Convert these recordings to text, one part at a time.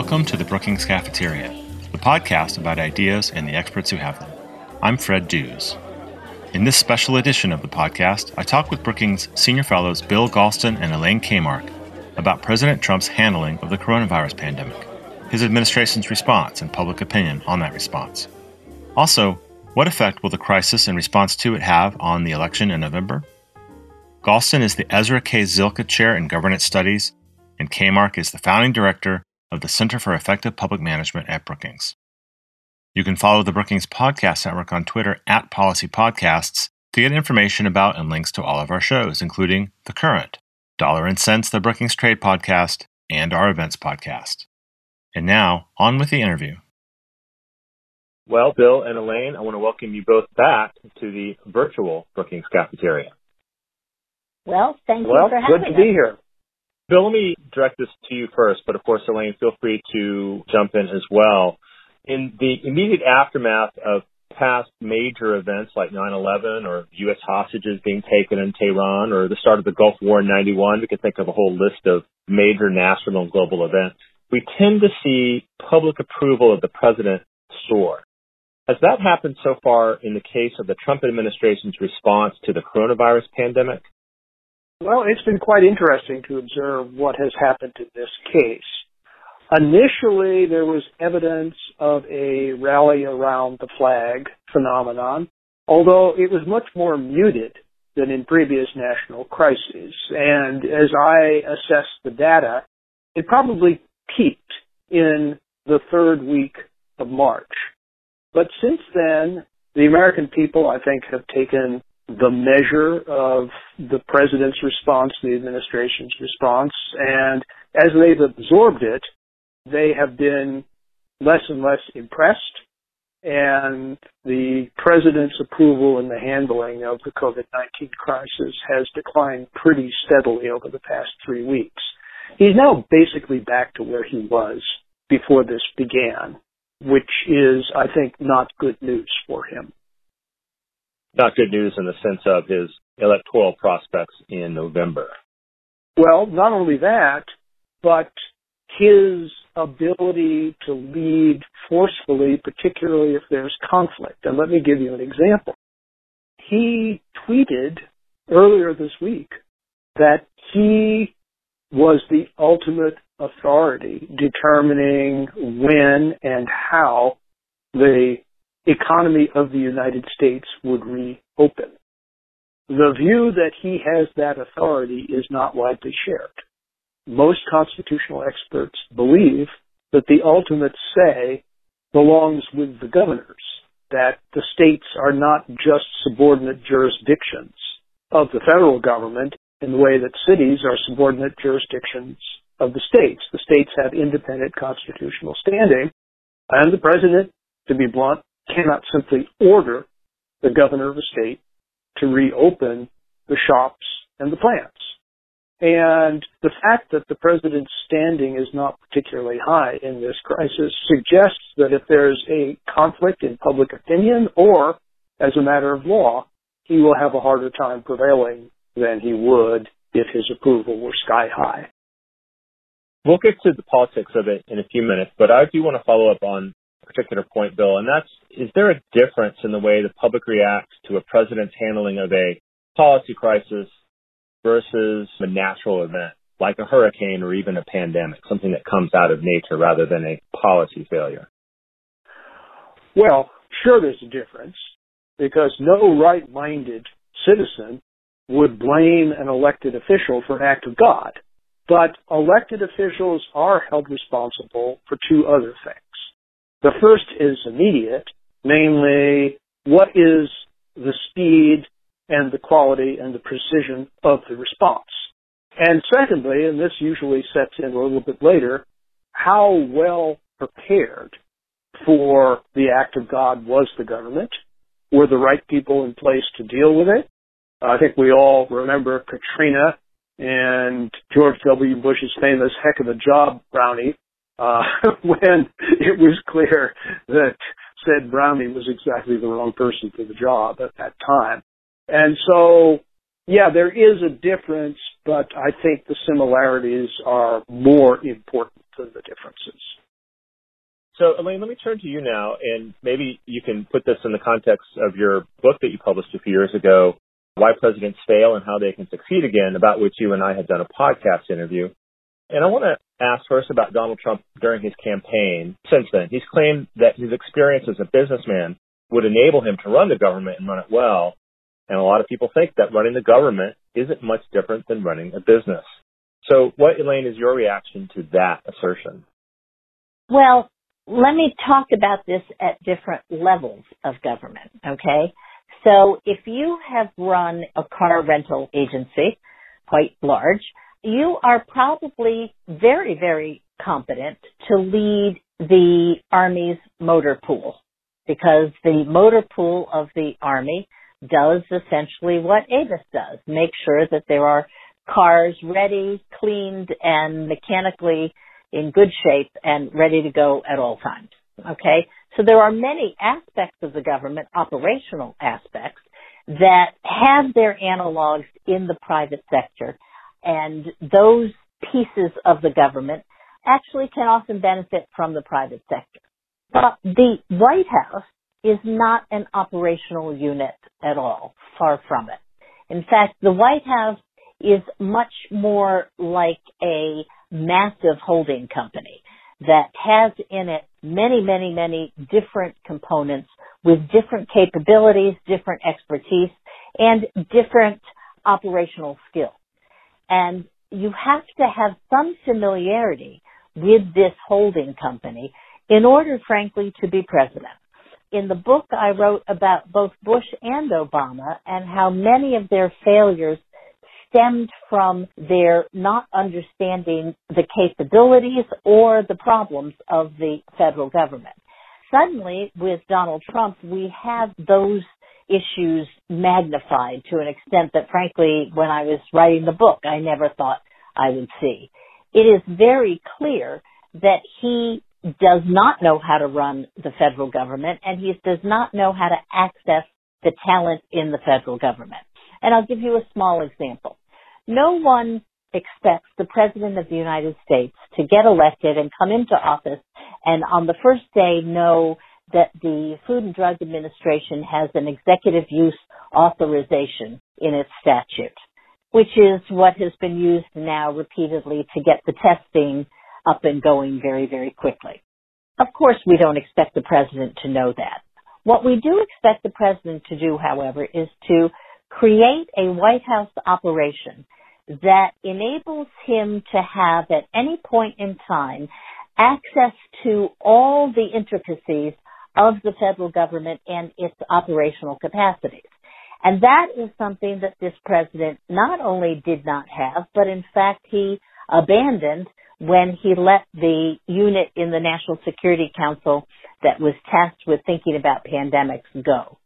Welcome to the Brookings Cafeteria, the podcast about ideas and the experts who have them. I'm Fred Dews. In this special edition of the podcast, I talk with Brookings senior fellows Bill Galston and Elaine Kamarck about President Trump's handling of the coronavirus pandemic, his administration's response and public opinion on that response. Also, what effect will the crisis and response to it have on the election in November? Galston is the Ezra K. Zilkha Chair in Governance Studies, and Kamarck is the founding director of the Center for Effective Public Management at Brookings. You can follow the Brookings Podcast Network on Twitter at Policy Podcasts to get information about and links to all of our shows, including The Current, Dollar and Cents, the Brookings Trade Podcast, and our Events Podcast. And now, on with the interview. Well, Bill and Elaine, I want to welcome you both back to the virtual Brookings Cafeteria. Well, thank well, you for having us. Well, good to be here. Bill, let me direct this to you first, but of course, Elaine, feel free to jump in as well. In the immediate aftermath of past major events like 9-11 or U.S. hostages being taken in Tehran or the start of the Gulf War in 91, we can think of a whole list of major national and global events. We tend to see public approval of the president soar. Has that happened so far in the case of the Trump administration's response to the coronavirus pandemic? Well, it's been quite interesting to observe what has happened in this case. Initially, there was evidence of a rally around the flag phenomenon, although it was much more muted than in previous national crises. And as I assess the data, it probably peaked in the third week of March. But since then, the American people, I think, have taken the measure of the president's response, the administration's response, and as they've absorbed it, they have been less and less impressed, and the president's approval in the handling of the COVID-19 crisis has declined pretty steadily over the past three weeks. He's now basically back to where he was before this began, which is, I think, not good news for him not good news in the sense of his electoral prospects in November. Well, not only that, but his ability to lead forcefully, particularly if there's conflict. And let me give you an example. He tweeted earlier this week that he was the ultimate authority determining when and how the economy of the United States would reopen. The view that he has that authority is not widely shared. Most constitutional experts believe that the ultimate say belongs with the governors, that the states are not just subordinate jurisdictions of the federal government in the way that cities are subordinate jurisdictions of the states. The states have independent constitutional standing, and the president, to be blunt, cannot simply order the governor of a state to reopen the shops and the plants. And the fact that the president's standing is not particularly high in this crisis suggests that if there's a conflict in public opinion or as a matter of law, he will have a harder time prevailing than he would if his approval were sky high. We'll get to the politics of it in a few minutes, but I do want to follow up on particular point, Bill, and that's is there a difference in the way the public reacts to a president's handling of a policy crisis versus a natural event like a hurricane or even a pandemic, something that comes out of nature rather than a policy failure? Well, sure there's a difference because no right-minded citizen would blame an elected official for an act of God. But elected officials are held responsible for two other things. The first is immediate, namely, what is the speed and the quality and the precision of the response? And secondly, and this usually sets in a little bit later, how well prepared for the act of God was the government? Were the right people in place to deal with it? I think we all remember Katrina and George W. Bush's famous heck of a job brownie uh, when it was clear that said Brownie was exactly the wrong person for the job at that time. And so, yeah, there is a difference, but I think the similarities are more important than the differences. So, Elaine, let me turn to you now, and maybe you can put this in the context of your book that you published a few years ago, Why Presidents Fail and How They Can Succeed Again, about which you and I have done a podcast interview. And I want to ask first about Donald Trump during his campaign. Since then, he's claimed that his experience as a businessman would enable him to run the government and run it well. And a lot of people think that running the government isn't much different than running a business. So, what, Elaine, is your reaction to that assertion? Well, let me talk about this at different levels of government, okay? So if you have run a car rental agency, quite large, you are probably very, very competent to lead the Army's motor pool because the motor pool of the Army does essentially what Avis does, make sure that there are cars ready, cleaned, and mechanically in good shape and ready to go at all times. Okay? So there are many aspects of the government, operational aspects, that have their analogs in the private sector. And those pieces of the government actually can often benefit from the private sector. But the White House is not an operational unit at all, far from it. In fact, the White House is much more like a massive holding company that has in it many, many, many different components with different capabilities, different expertise, and different operational skills. And you have to have some familiarity with this holding company in order, frankly, to be president. In the book, I wrote about both Bush and Obama and how many of their failures stemmed from their not understanding the capabilities or the problems of the federal government. Suddenly, with Donald Trump, we have those issues magnified to an extent that frankly, when I was writing the book, I never thought I would see. It is very clear that he does not know how to run the federal government and he does not know how to access the talent in the federal government. And I'll give you a small example. No one expects the President of the United States to get elected and come into office and on the first day know that the Food and Drug Administration has an executive use authorization in its statute, which is what has been used now repeatedly to get the testing up and going very, very quickly. Of course, we don't expect the President to know that. What we do expect the President to do, however, is to create a White House operation that enables him to have at any point in time access to all the intricacies of the federal government and its operational capacities. And that is something that this president not only did not have, but in fact he abandoned when he let the unit in the National Security Council that was tasked with thinking about pandemics go.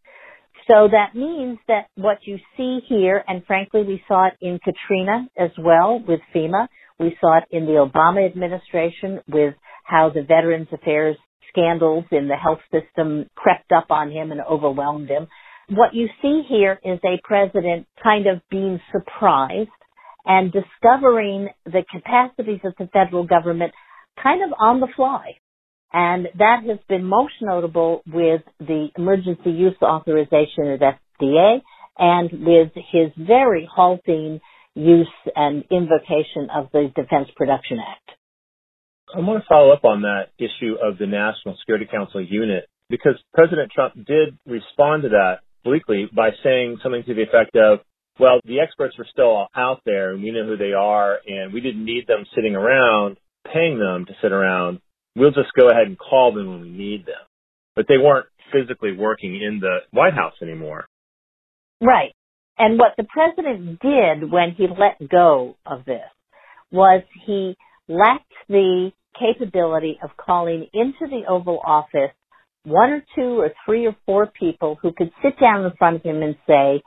So that means that what you see here, and frankly, we saw it in Katrina as well with FEMA. We saw it in the Obama administration with how the Veterans Affairs scandals in the health system crept up on him and overwhelmed him. What you see here is a president kind of being surprised and discovering the capacities of the federal government kind of on the fly. And that has been most notable with the emergency use authorization at FDA and with his very halting use and invocation of the Defense Production Act. I want to follow up on that issue of the National Security Council unit because President Trump did respond to that bleakly by saying something to the effect of, well, the experts are still out there and we know who they are and we didn't need them sitting around paying them to sit around we'll just go ahead and call them when we need them. But they weren't physically working in the White House anymore. Right. And what the president did when he let go of this was he lacked the capability of calling into the Oval Office one or two or three or four people who could sit down in front of him and say,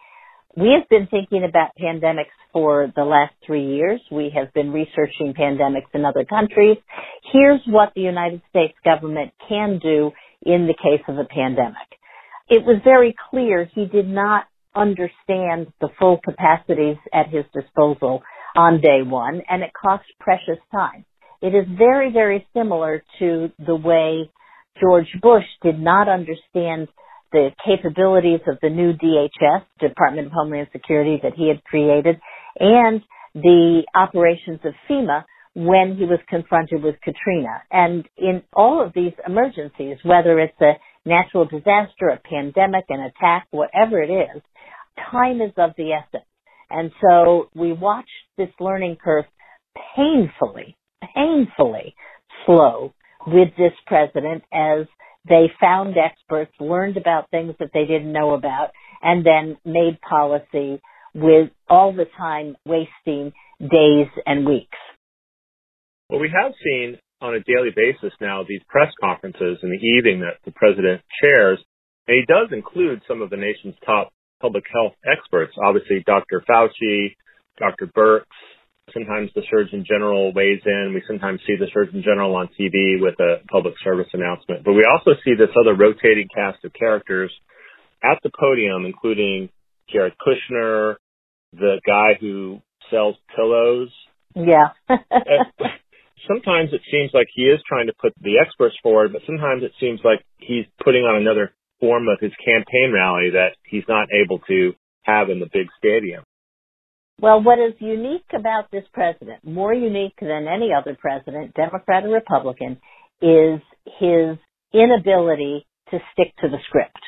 we have been thinking about pandemics for the last three years. We have been researching pandemics in other countries. Here's what the United States government can do in the case of a pandemic. It was very clear he did not understand the full capacities at his disposal on day one, and it cost precious time. It is very, very similar to the way George Bush did not understand the capabilities of the new DHS, Department of Homeland Security, that he had created, and the operations of FEMA when he was confronted with Katrina. And in all of these emergencies, whether it's a natural disaster, a pandemic, an attack, whatever it is, time is of the essence. And so we watched this learning curve painfully, painfully slow with this president as they found experts, learned about things that they didn't know about, and then made policy with all the time wasting days and weeks. Well, we have seen on a daily basis now these press conferences in the evening that the president chairs, and he does include some of the nation's top public health experts. Obviously, Dr. Fauci, Dr. Birx, sometimes the Surgeon General weighs in. We sometimes see the Surgeon General on TV with a public service announcement. But we also see this other rotating cast of characters at the podium, including Jared Kushner, the guy who sells pillows. Yeah. sometimes it seems like he is trying to put the experts forward, but sometimes it seems like he's putting on another form of his campaign rally that he's not able to have in the big stadium. Well, what is unique about this president, more unique than any other president, Democrat or Republican, is his inability to stick to the script.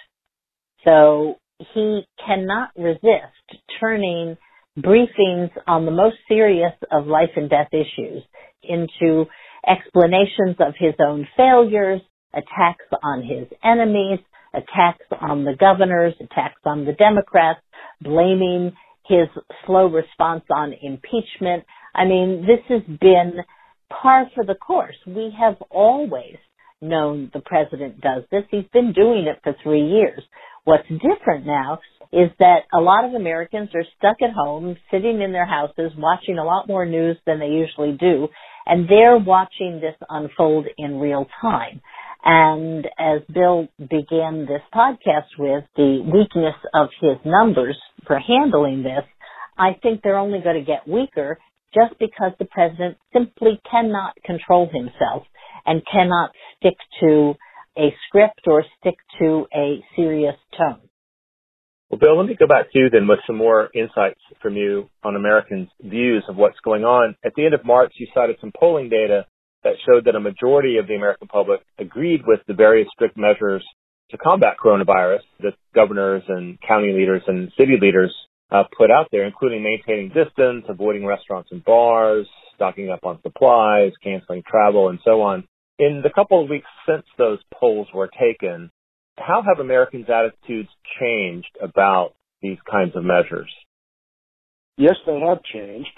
So he cannot resist turning briefings on the most serious of life and death issues into explanations of his own failures, attacks on his enemies, attacks on the governors, attacks on the Democrats, blaming his slow response on impeachment. I mean, this has been par for the course. We have always known the president does this. He's been doing it for three years. What's different now is that a lot of Americans are stuck at home, sitting in their houses, watching a lot more news than they usually do, and they're watching this unfold in real time. And as Bill began this podcast with the weakness of his numbers for handling this, I think they're only going to get weaker just because the president simply cannot control himself and cannot stick to a script or stick to a serious tone. Well, Bill, let me go back to you then with some more insights from you on Americans' views of what's going on. At the end of March, you cited some polling data that showed that a majority of the American public agreed with the various strict measures to combat coronavirus that governors and county leaders and city leaders uh, put out there, including maintaining distance, avoiding restaurants and bars, stocking up on supplies, canceling travel, and so on. In the couple of weeks since those polls were taken, how have Americans' attitudes changed about these kinds of measures? Yes, they have changed.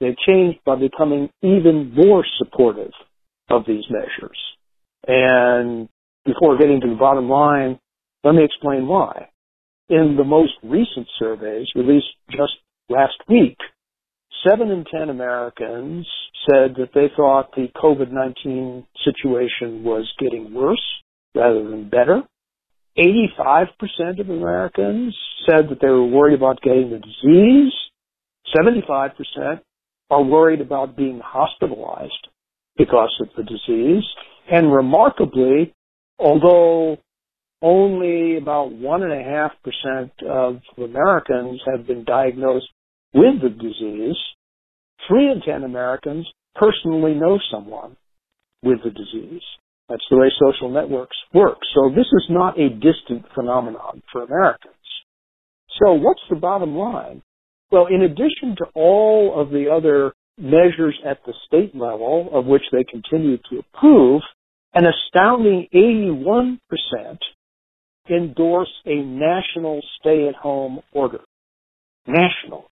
They've changed by becoming even more supportive of these measures. And before getting to the bottom line, let me explain why. In the most recent surveys released just last week, seven in ten Americans said that they thought the COVID-19 situation was getting worse rather than better. 85% of Americans said that they were worried about getting the disease. 75% are worried about being hospitalized because of the disease. And remarkably, although only about 1.5% of Americans have been diagnosed with the disease, 3 in 10 Americans personally know someone with the disease. That's the way social networks work. So this is not a distant phenomenon for Americans. So what's the bottom line? Well, in addition to all of the other measures at the state level of which they continue to approve, an astounding 81% endorse a national stay-at-home order. National.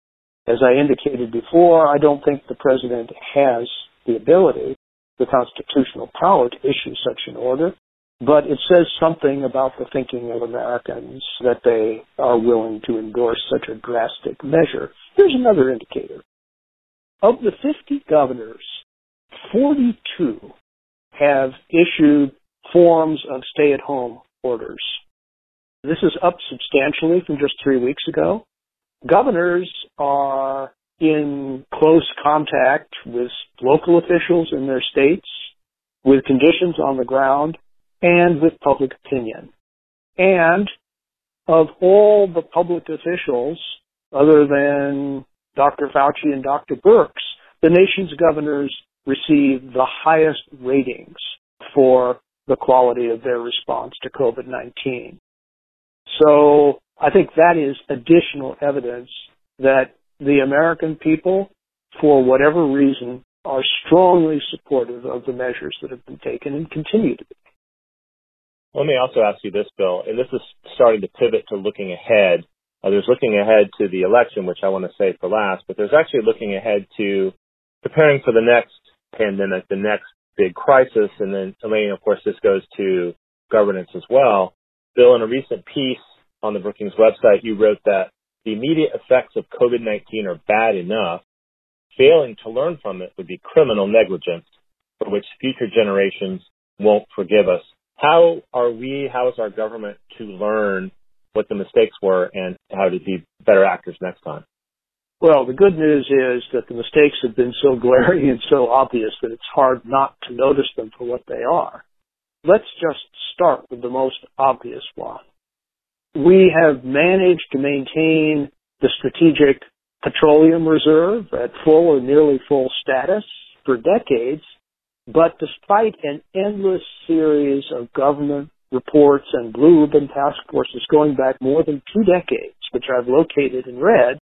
As I indicated before, I don't think the president has the ability, the constitutional power to issue such an order, but it says something about the thinking of Americans that they are willing to endorse such a drastic measure. Here's another indicator. Of the 50 governors, 42 have issued forms of stay-at-home orders. This is up substantially from just three weeks ago. Governors are in close contact with local officials in their states, with conditions on the ground, and with public opinion. And of all the public officials, other than Dr. Fauci and Dr. Birx, the nation's governors received the highest ratings for the quality of their response to COVID-19. So I think that is additional evidence that the American people, for whatever reason, are strongly supportive of the measures that have been taken and continue to be. Let me also ask you this, Bill, and this is starting to pivot to looking ahead. Uh, there's looking ahead to the election, which I want to say for last, but there's actually looking ahead to preparing for the next pandemic, the next big crisis, and then Elaine, of course, this goes to governance as well. Bill, in a recent piece on the Brookings website, you wrote that the immediate effects of COVID-19 are bad enough. Failing to learn from it would be criminal negligence for which future generations won't forgive us. How are we, how is our government to learn what the mistakes were and how to be better actors next time? Well, the good news is that the mistakes have been so glaring and so obvious that it's hard not to notice them for what they are. Let's just start with the most obvious one. We have managed to maintain the strategic petroleum reserve at full or nearly full status for decades, but despite an endless series of government reports and blue ribbon task forces going back more than two decades, which I've located and read,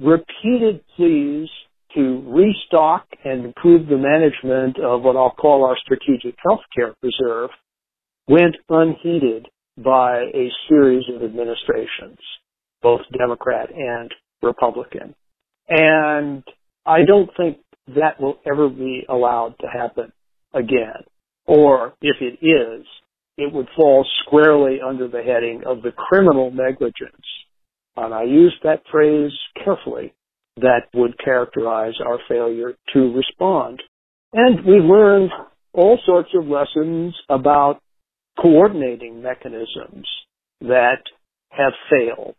repeated pleas to restock and improve the management of what I'll call our strategic healthcare reserve went unheeded by a series of administrations, both Democrat and Republican. And I don't think that will ever be allowed to happen again. Or if it is, it would fall squarely under the heading of the criminal negligence. And I use that phrase carefully that would characterize our failure to respond. And we learned all sorts of lessons about coordinating mechanisms that have failed.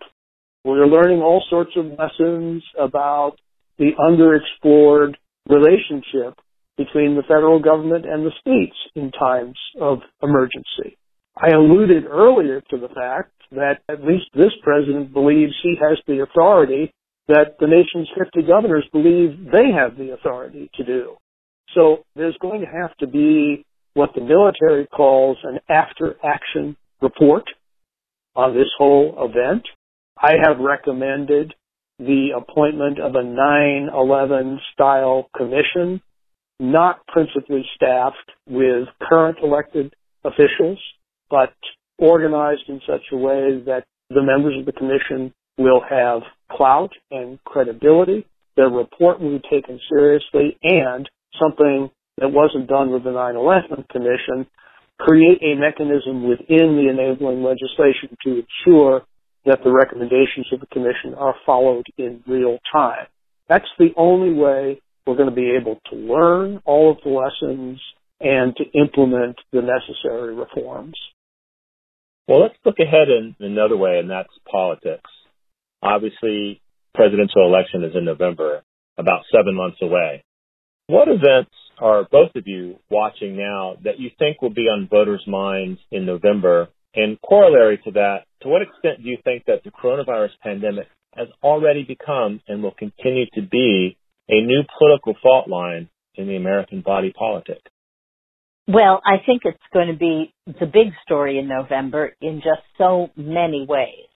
We're learning all sorts of lessons about the underexplored relationship between the federal government and the states in times of emergency. I alluded earlier to the fact that at least this president believes he has the authority that the nation's 50 governors believe they have the authority to do. So there's going to have to be what the military calls an after action report on this whole event. I have recommended the appointment of a 9-11 style commission, not principally staffed with current elected officials, but organized in such a way that the members of the commission will have clout and credibility. Their report will be taken seriously and something that wasn't done with the 9-11 Commission, create a mechanism within the enabling legislation to ensure that the recommendations of the Commission are followed in real time. That's the only way we're going to be able to learn all of the lessons and to implement the necessary reforms. Well, let's look ahead in another way, and that's politics. Obviously, presidential election is in November, about seven months away. What events are both of you watching now that you think will be on voters' minds in November? And corollary to that, to what extent do you think that the coronavirus pandemic has already become and will continue to be a new political fault line in the American body politic? Well, I think it's going to be the big story in November in just so many ways.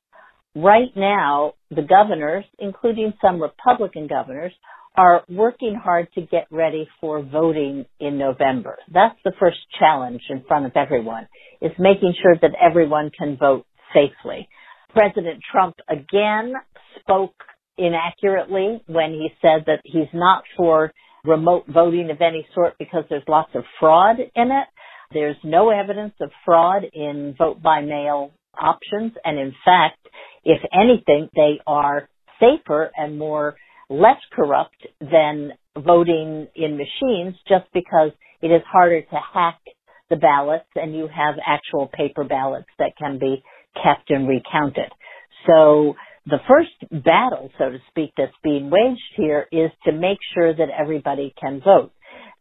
Right now, the governors, including some Republican governors, are working hard to get ready for voting in November. That's the first challenge in front of everyone, is making sure that everyone can vote safely. President Trump again spoke inaccurately when he said that he's not for remote voting of any sort because there's lots of fraud in it. There's no evidence of fraud in vote by mail options. And in fact, if anything, they are safer and more less corrupt than voting in machines just because it is harder to hack the ballots and you have actual paper ballots that can be kept and recounted. So the first battle, so to speak, that's being waged here is to make sure that everybody can vote.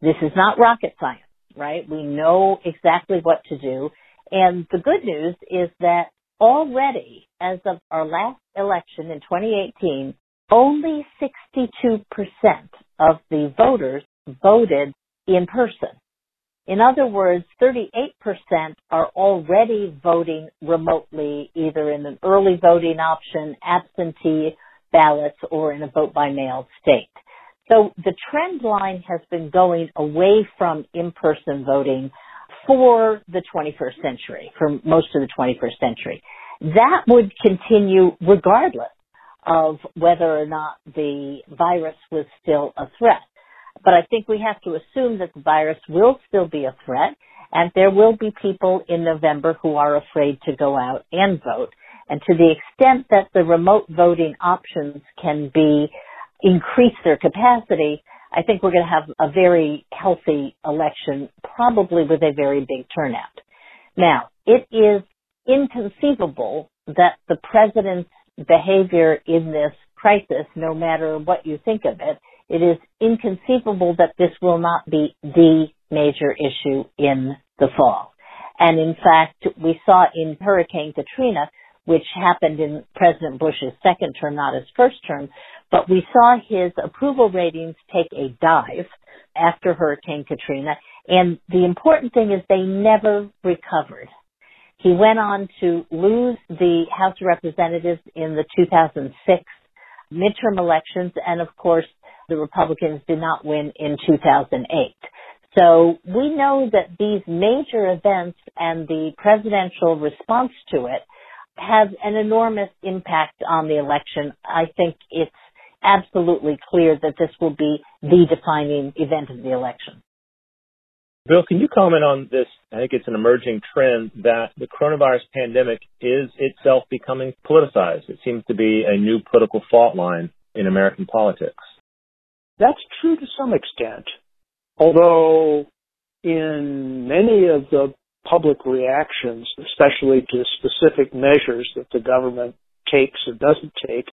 This is not rocket science, right? We know exactly what to do And the good news is that already, as of our last election in 2018, only 62% of the voters voted in person. In other words, 38% are already voting remotely, either in an early voting option, absentee ballots, or in a vote by mail state. So the trend line has been going away from in-person voting for the 21st century, for most of the 21st century. That would continue regardless of whether or not the virus was still a threat. But I think we have to assume that the virus will still be a threat and there will be people in November who are afraid to go out and vote. And to the extent that the remote voting options can be increase their capacity, I think we're going to have a very healthy election, probably with a very big turnout. Now, it is inconceivable that the president's behavior in this crisis, no matter what you think of it, it is inconceivable that this will not be the major issue in the fall. And in fact, we saw in Hurricane Katrina, which happened in President Bush's second term, not his first term, but we saw his approval ratings take a dive after Hurricane Katrina. And the important thing is they never recovered. He went on to lose the House of Representatives in the 2006 midterm elections, and of course, the Republicans did not win in 2008. So we know that these major events and the presidential response to it have an enormous impact on the election. I think it's absolutely clear that this will be the defining event of the election. Bill, can you comment on this? I think it's an emerging trend that the coronavirus pandemic is itself becoming politicized. It seems to be a new political fault line in American politics. That's true to some extent. Although in many of the public reactions, especially to specific measures that the government takes or doesn't take,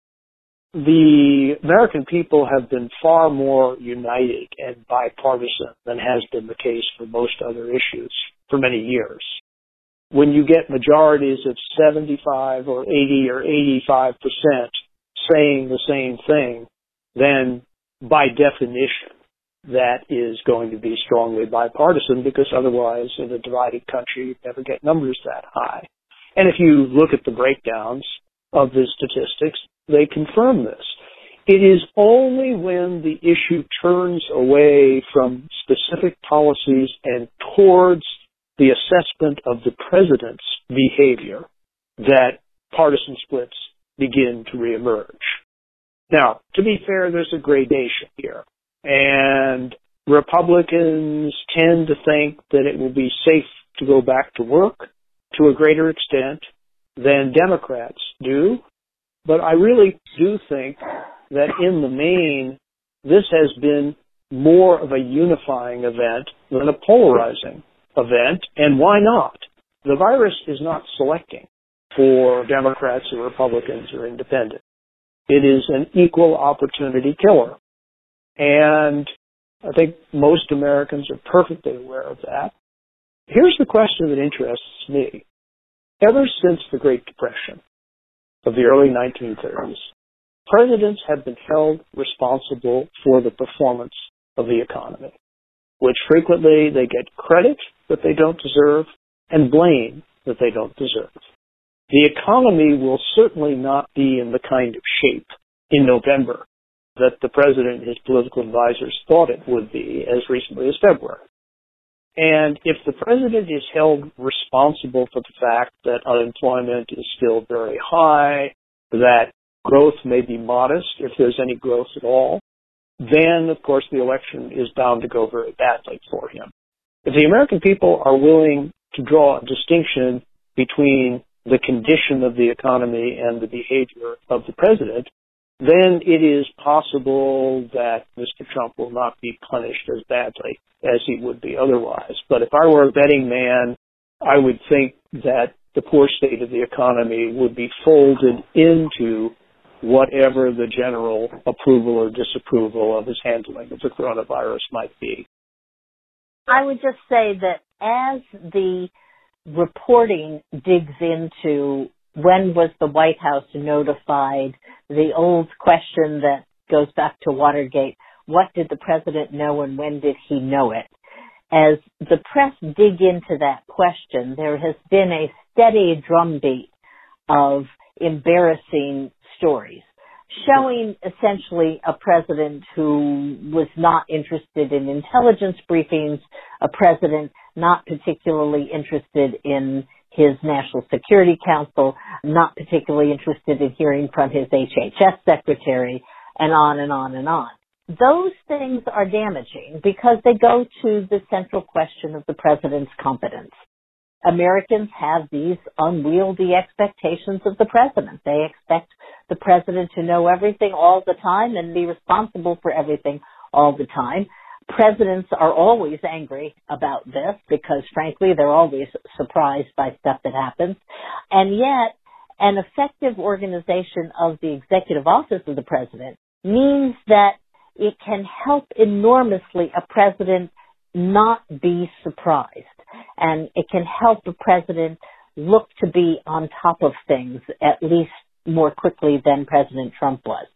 the American people have been far more united and bipartisan than has been the case for most other issues for many years. When you get majorities of 75 or 80 or 85 percent saying the same thing, then by definition, that is going to be strongly bipartisan because otherwise in a divided country you'd never get numbers that high. And if you look at the breakdowns of the statistics, they confirm this. It is only when the issue turns away from specific policies and towards the assessment of the president's behavior that partisan splits begin to reemerge. Now, to be fair, there's a gradation here. And Republicans tend to think that it will be safe to go back to work to a greater extent than Democrats do. But I really do think that in the main, this has been more of a unifying event than a polarizing event. And why not? The virus is not selecting for Democrats or Republicans or independents. It is an equal opportunity killer. And I think most Americans are perfectly aware of that. Here's the question that interests me. Ever since the Great Depression of the early 1930s, presidents have been held responsible for the performance of the economy, which frequently they get credit that they don't deserve and blame that they don't deserve. The economy will certainly not be in the kind of shape in November that the president and his political advisors thought it would be as recently as February. And if the president is held responsible for the fact that unemployment is still very high, that growth may be modest if there's any growth at all, then of course the election is bound to go very badly for him. If the American people are willing to draw a distinction between the condition of the economy and the behavior of the president, then it is possible that Mr. Trump will not be punished as badly as he would be otherwise. But if I were a betting man, I would think that the poor state of the economy would be folded into whatever the general approval or disapproval of his handling of the coronavirus might be. I would just say that as the reporting digs into when was the White House notified, the old question that goes back to Watergate, what did the president know and when did he know it? As the press dig into that question, there has been a steady drumbeat of embarrassing stories showing essentially a president who was not interested in intelligence briefings, a president not particularly interested in his National Security Council, not particularly interested in hearing from his HHS secretary, and on and on and on. Those things are damaging because they go to the central question of the president's competence. Americans have these unwieldy expectations of the president. They expect the president to know everything all the time and be responsible for everything all the time. Presidents are always angry about this because frankly they're always surprised by stuff that happens. And yet an effective organization of the executive office of the president means that it can help enormously a president not be surprised. And it can help a president look to be on top of things at least more quickly than President Trump was.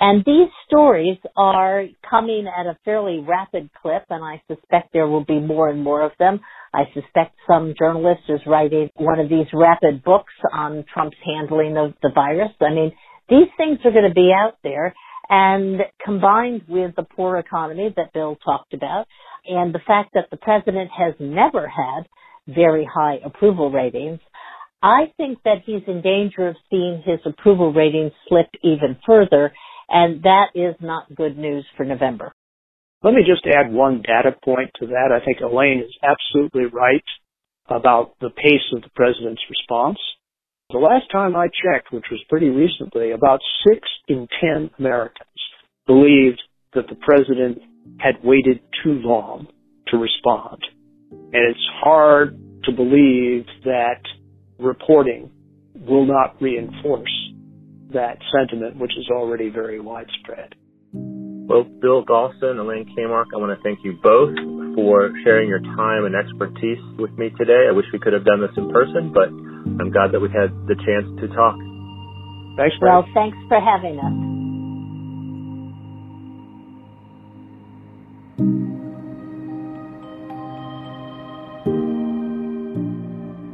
And these stories are coming at a fairly rapid clip, and I suspect there will be more and more of them. I suspect some journalist is writing one of these rapid books on Trump's handling of the virus. I mean, these things are going to be out there, and combined with the poor economy that Bill talked about, and the fact that the president has never had very high approval ratings, I think that he's in danger of seeing his approval ratings slip even further, and that is not good news for November. Let me just add one data point to that. I think Elaine is absolutely right about the pace of the president's response. The last time I checked, which was pretty recently, about six in ten Americans believed that the president had waited too long to respond. And it's hard to believe that reporting will not reinforce that sentiment, which is already very widespread. Well, Bill Galston, Elaine Kamarck, I want to thank you both for sharing your time and expertise with me today. I wish we could have done this in person, but I'm glad that we had the chance to talk. Thanks, Fred. Well, thanks for having us.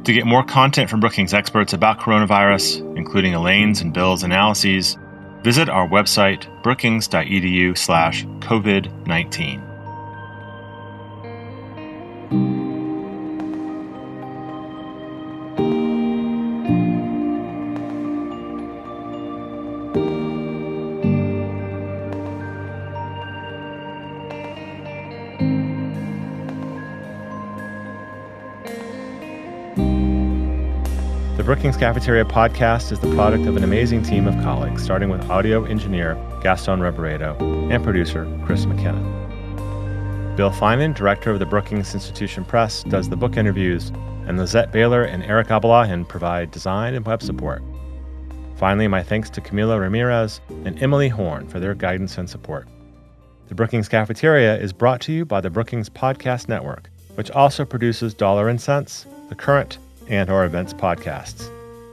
to get more content from Brookings experts about coronavirus, including Elaine's and Bill's analyses, visit our website, brookings.edu/covid19. Cafeteria podcast is the product of an amazing team of colleagues, starting with audio engineer Gaston Reboredo and producer Chris McKenna. Bill Finan, director of the Brookings Institution Press, does the book interviews, and Lizette Baylor and Eric Abalahin provide design and web support. Finally, my thanks to Camila Ramirez and Emily Horn for their guidance and support. The Brookings Cafeteria is brought to you by the Brookings Podcast Network, which also produces Dollar and Cents, The Current, and our events podcasts.